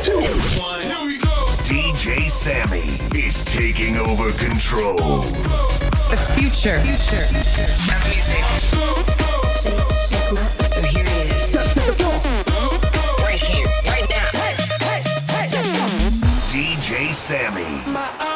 two. One. Here we go. DJ Sammy is taking over control. The future. Future. future. Of music. So here it is. Right here, right now. Hey, hey, hey, DJ Sammy. My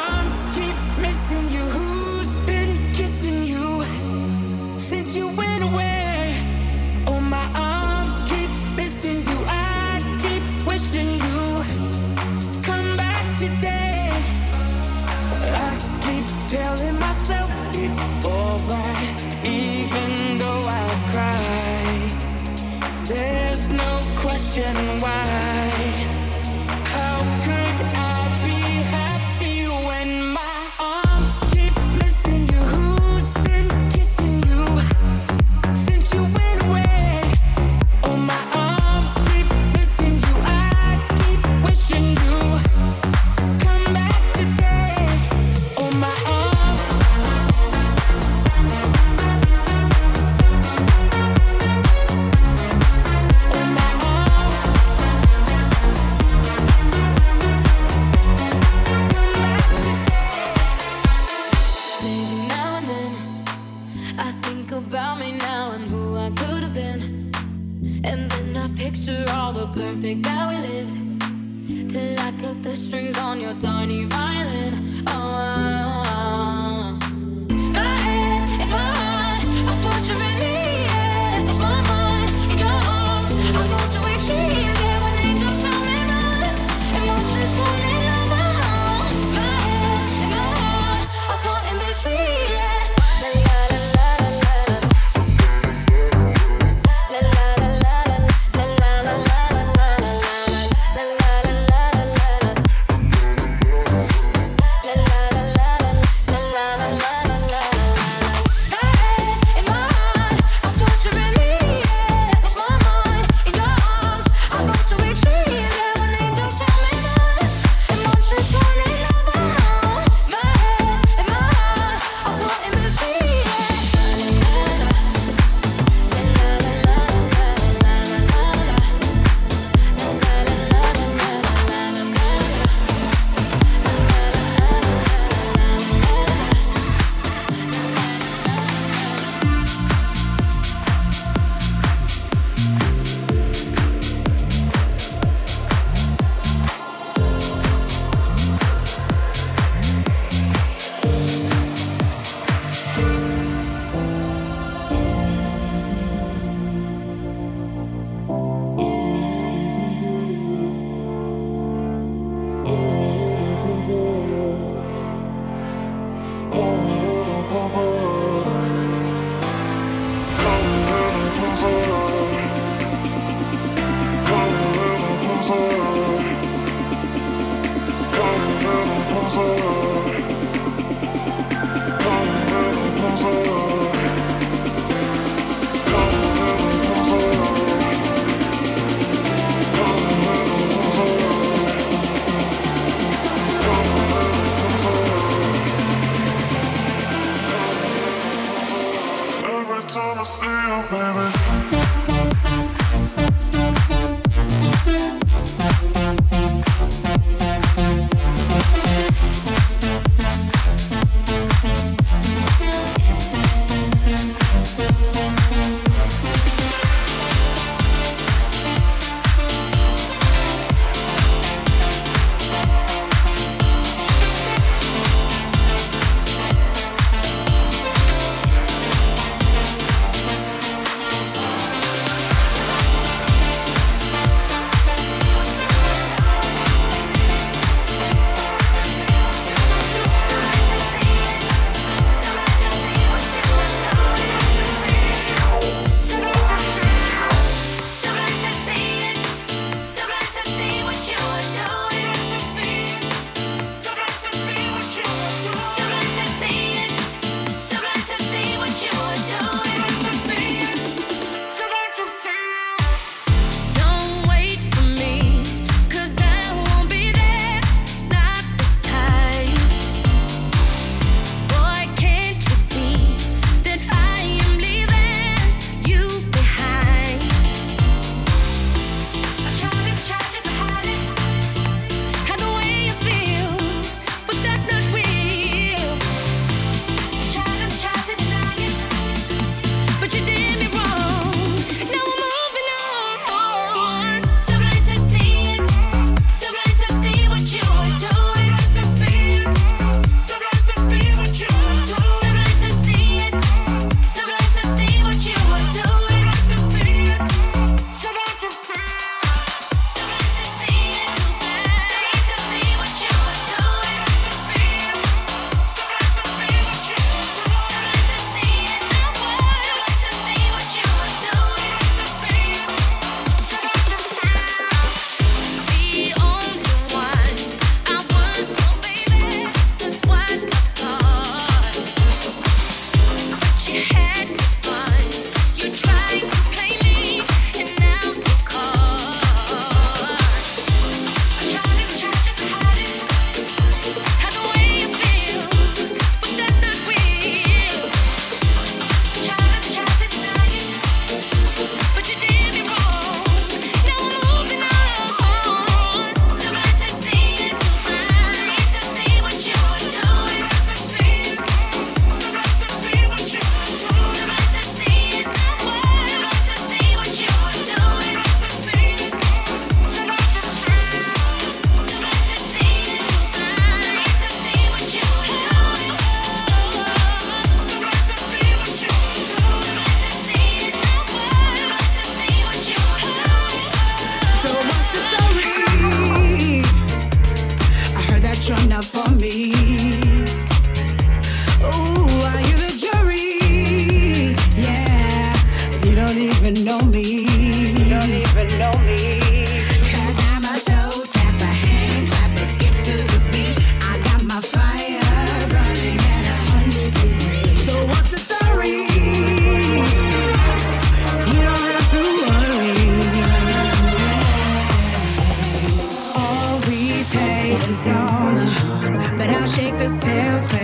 wanna see you, baby.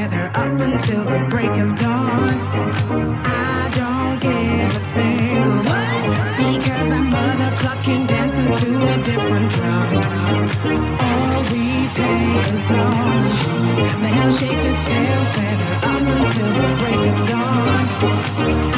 together up until the break of dawn. I don't give a single one because I'm mother clucking, dancing to a different drum. All these haters on the hunt, man, I'll shake this tail feather up until the break of dawn.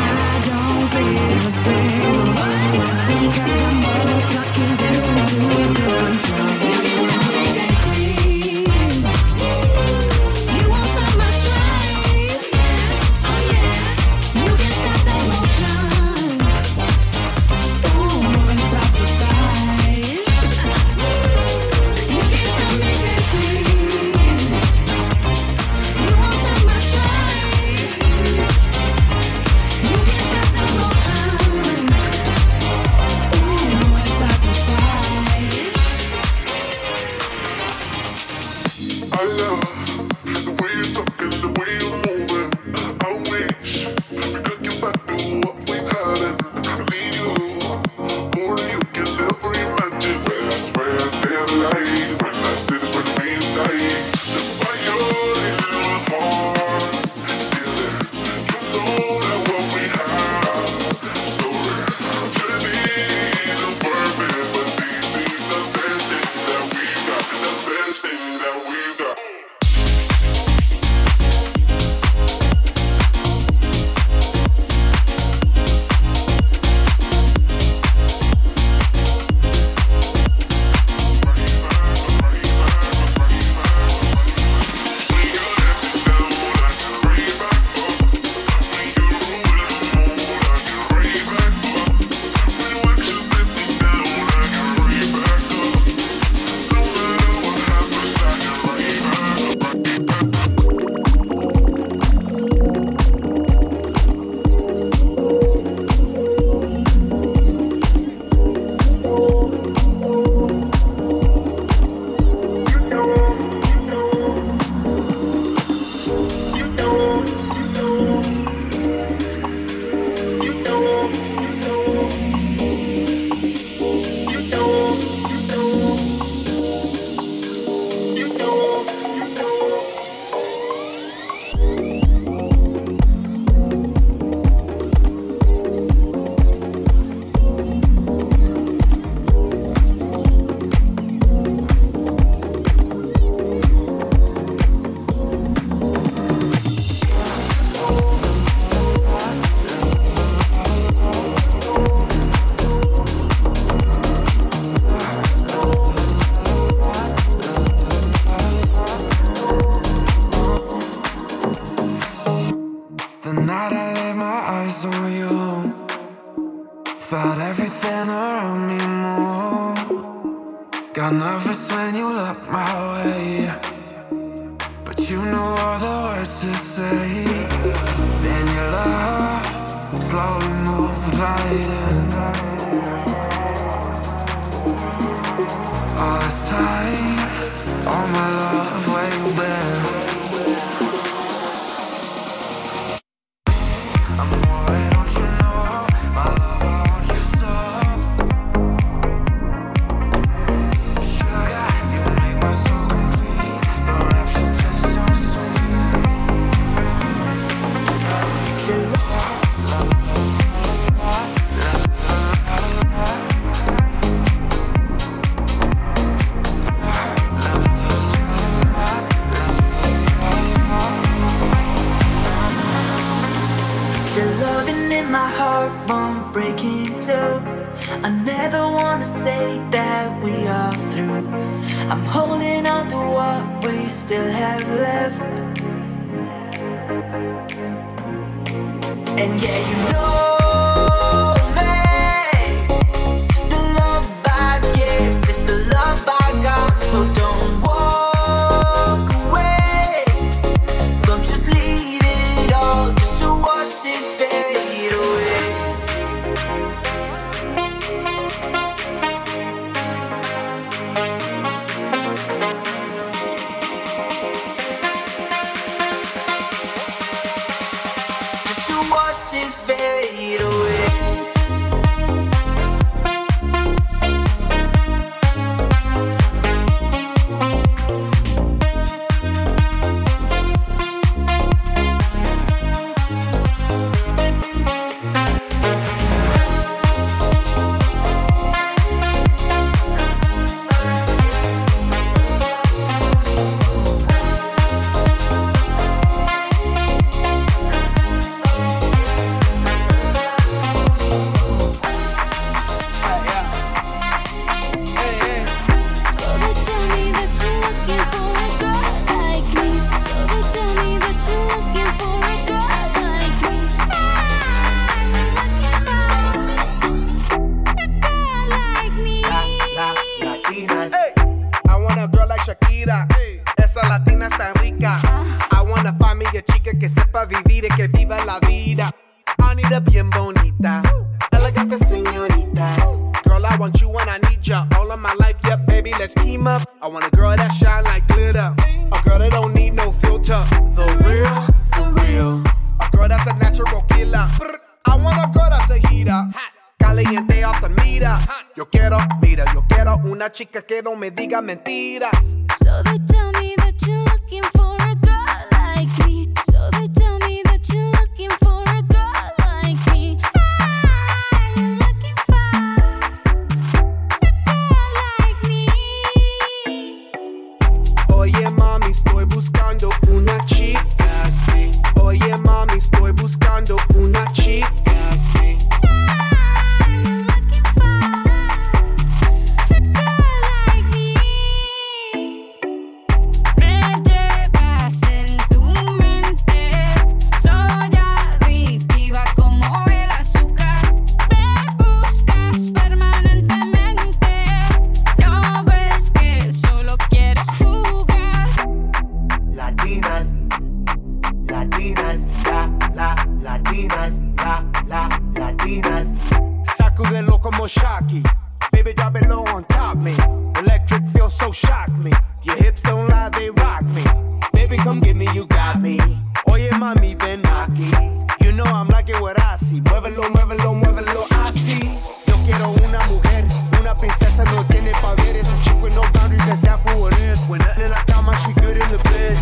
esa no tiene poderes. A chick with no boundaries, that's that for what it is. When nothing like that, my she good in the bed.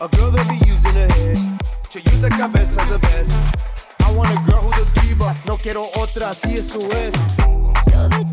A girl that be using her head to use the cabeza the best. I want a girl who's a diva, no quiero otra, si eso es. So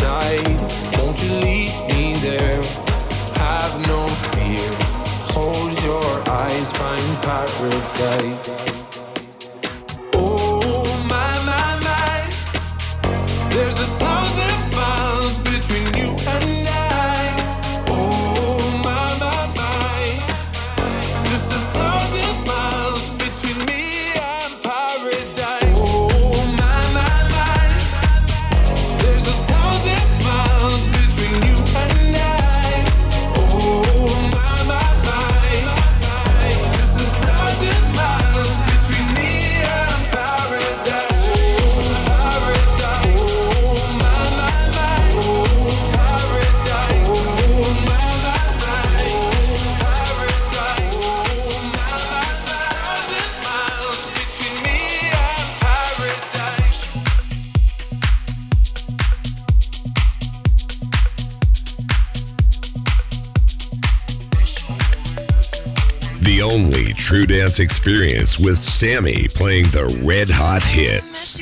the experience with Sammy playing the red hot hits.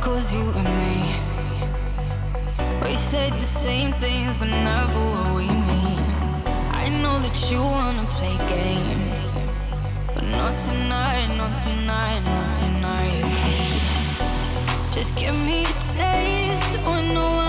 'Cause you and me. We said the same things, but never what we mean. I know that you wanna play games, but not tonight, not tonight, not tonight, please. Just give me a taste Oh no.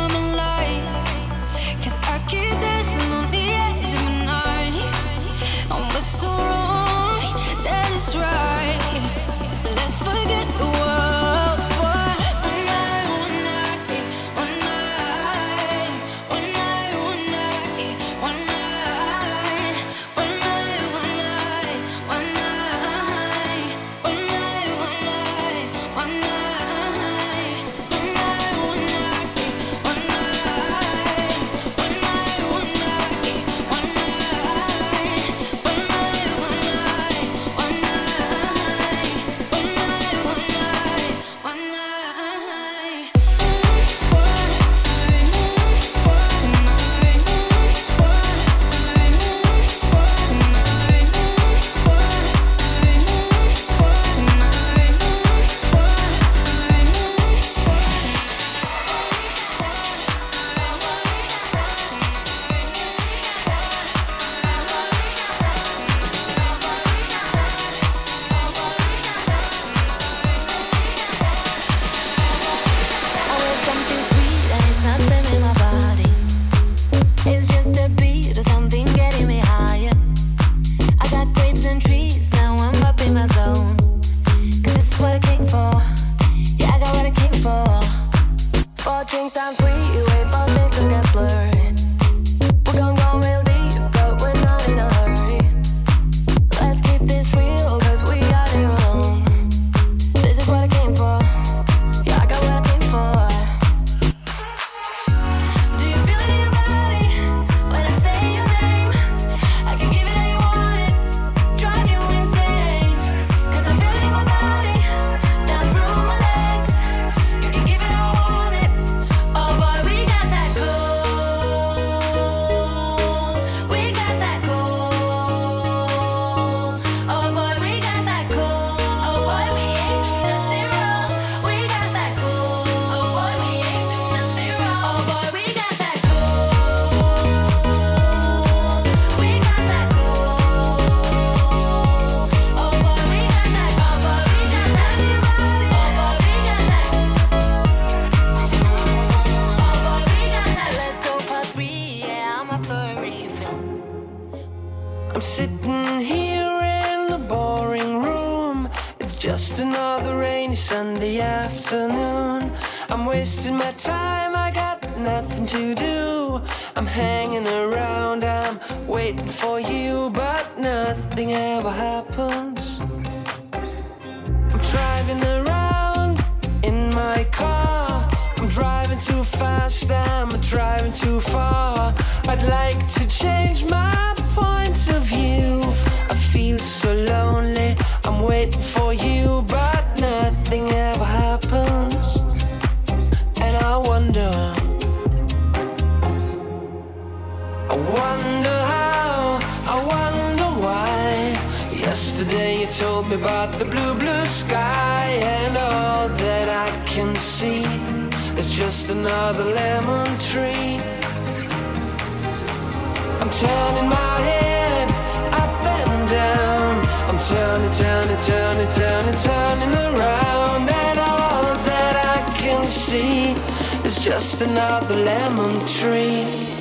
Told me about the blue, blue sky, and all that I can see is just another lemon tree. I'm turning my head up and down. I'm turning, turning, turning, turning, turning around, and all that I can see is just another lemon tree.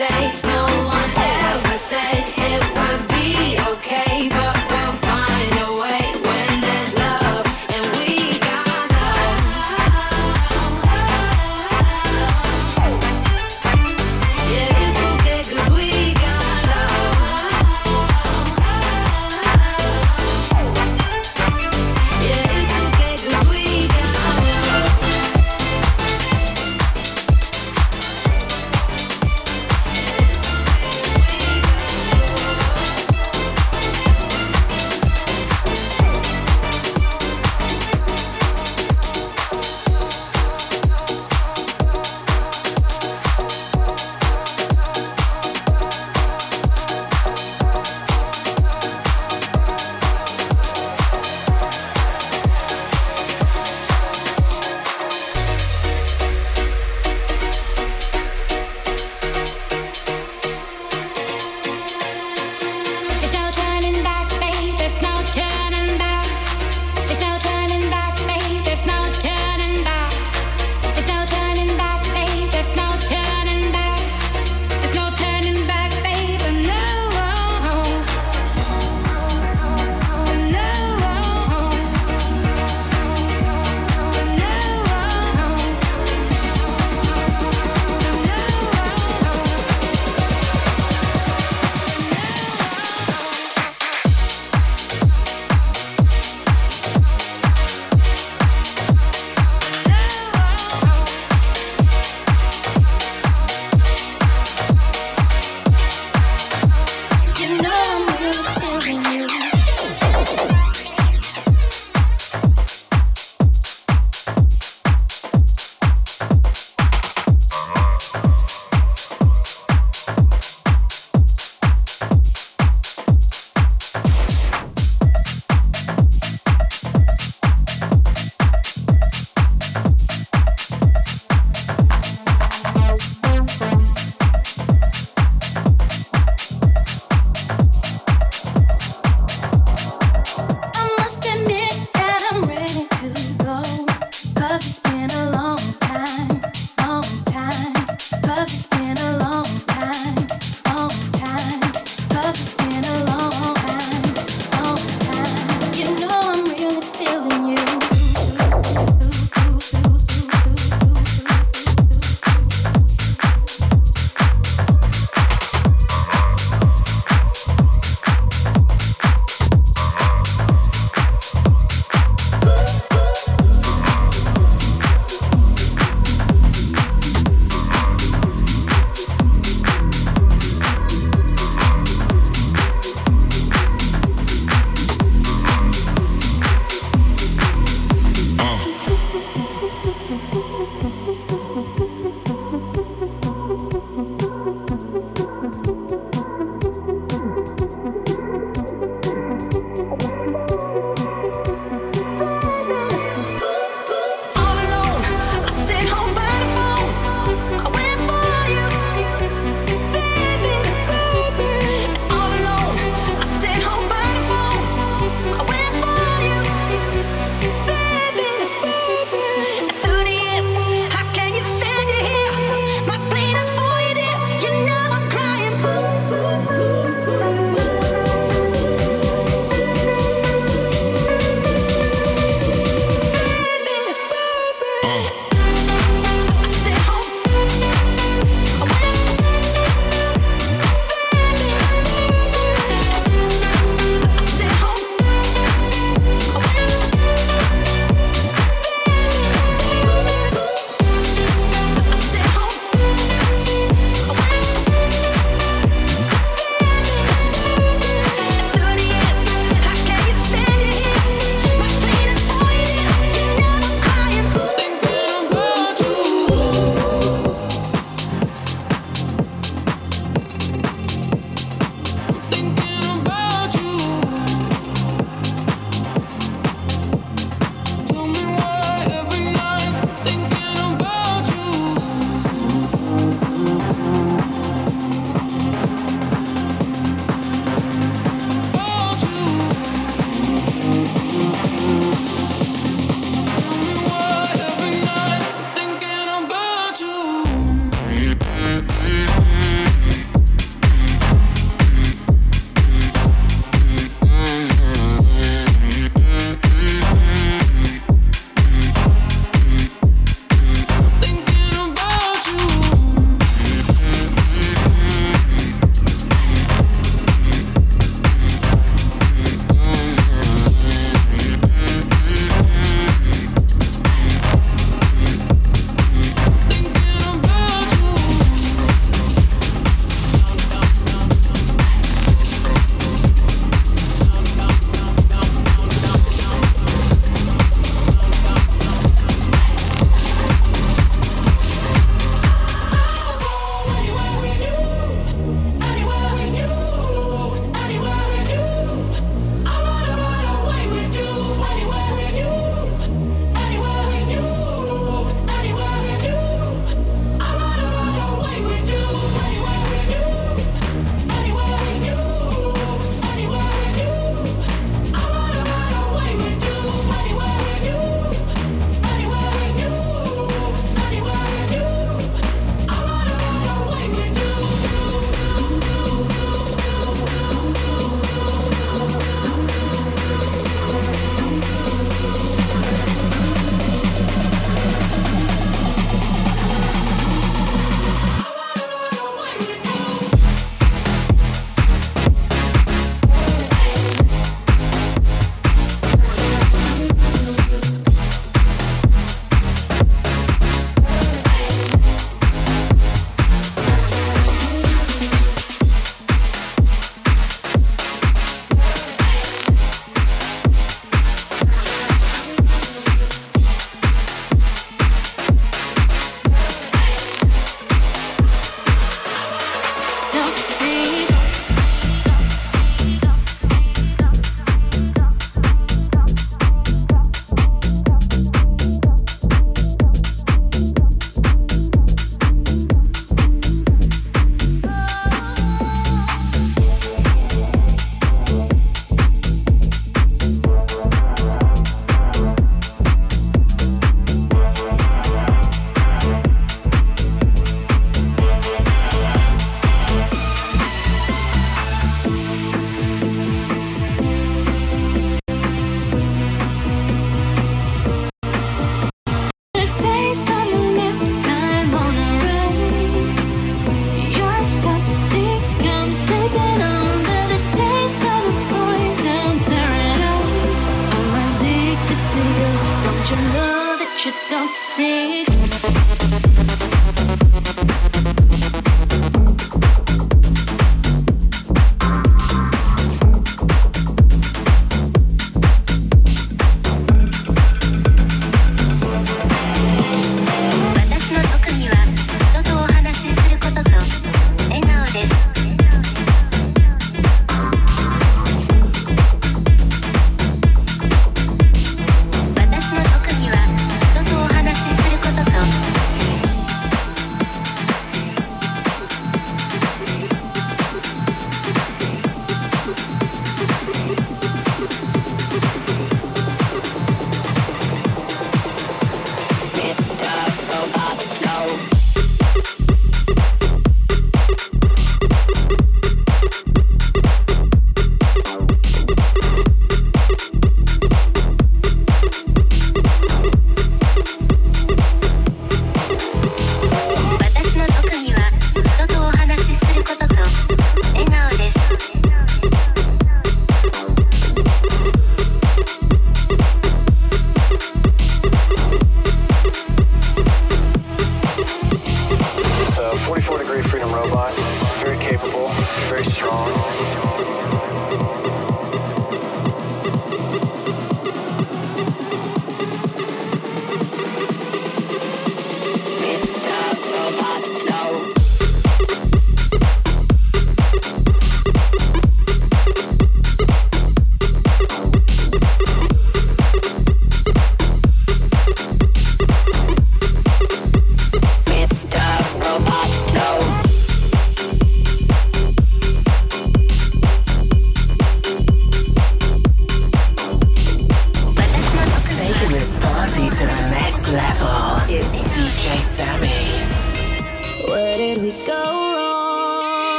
Say. No one ever said it would be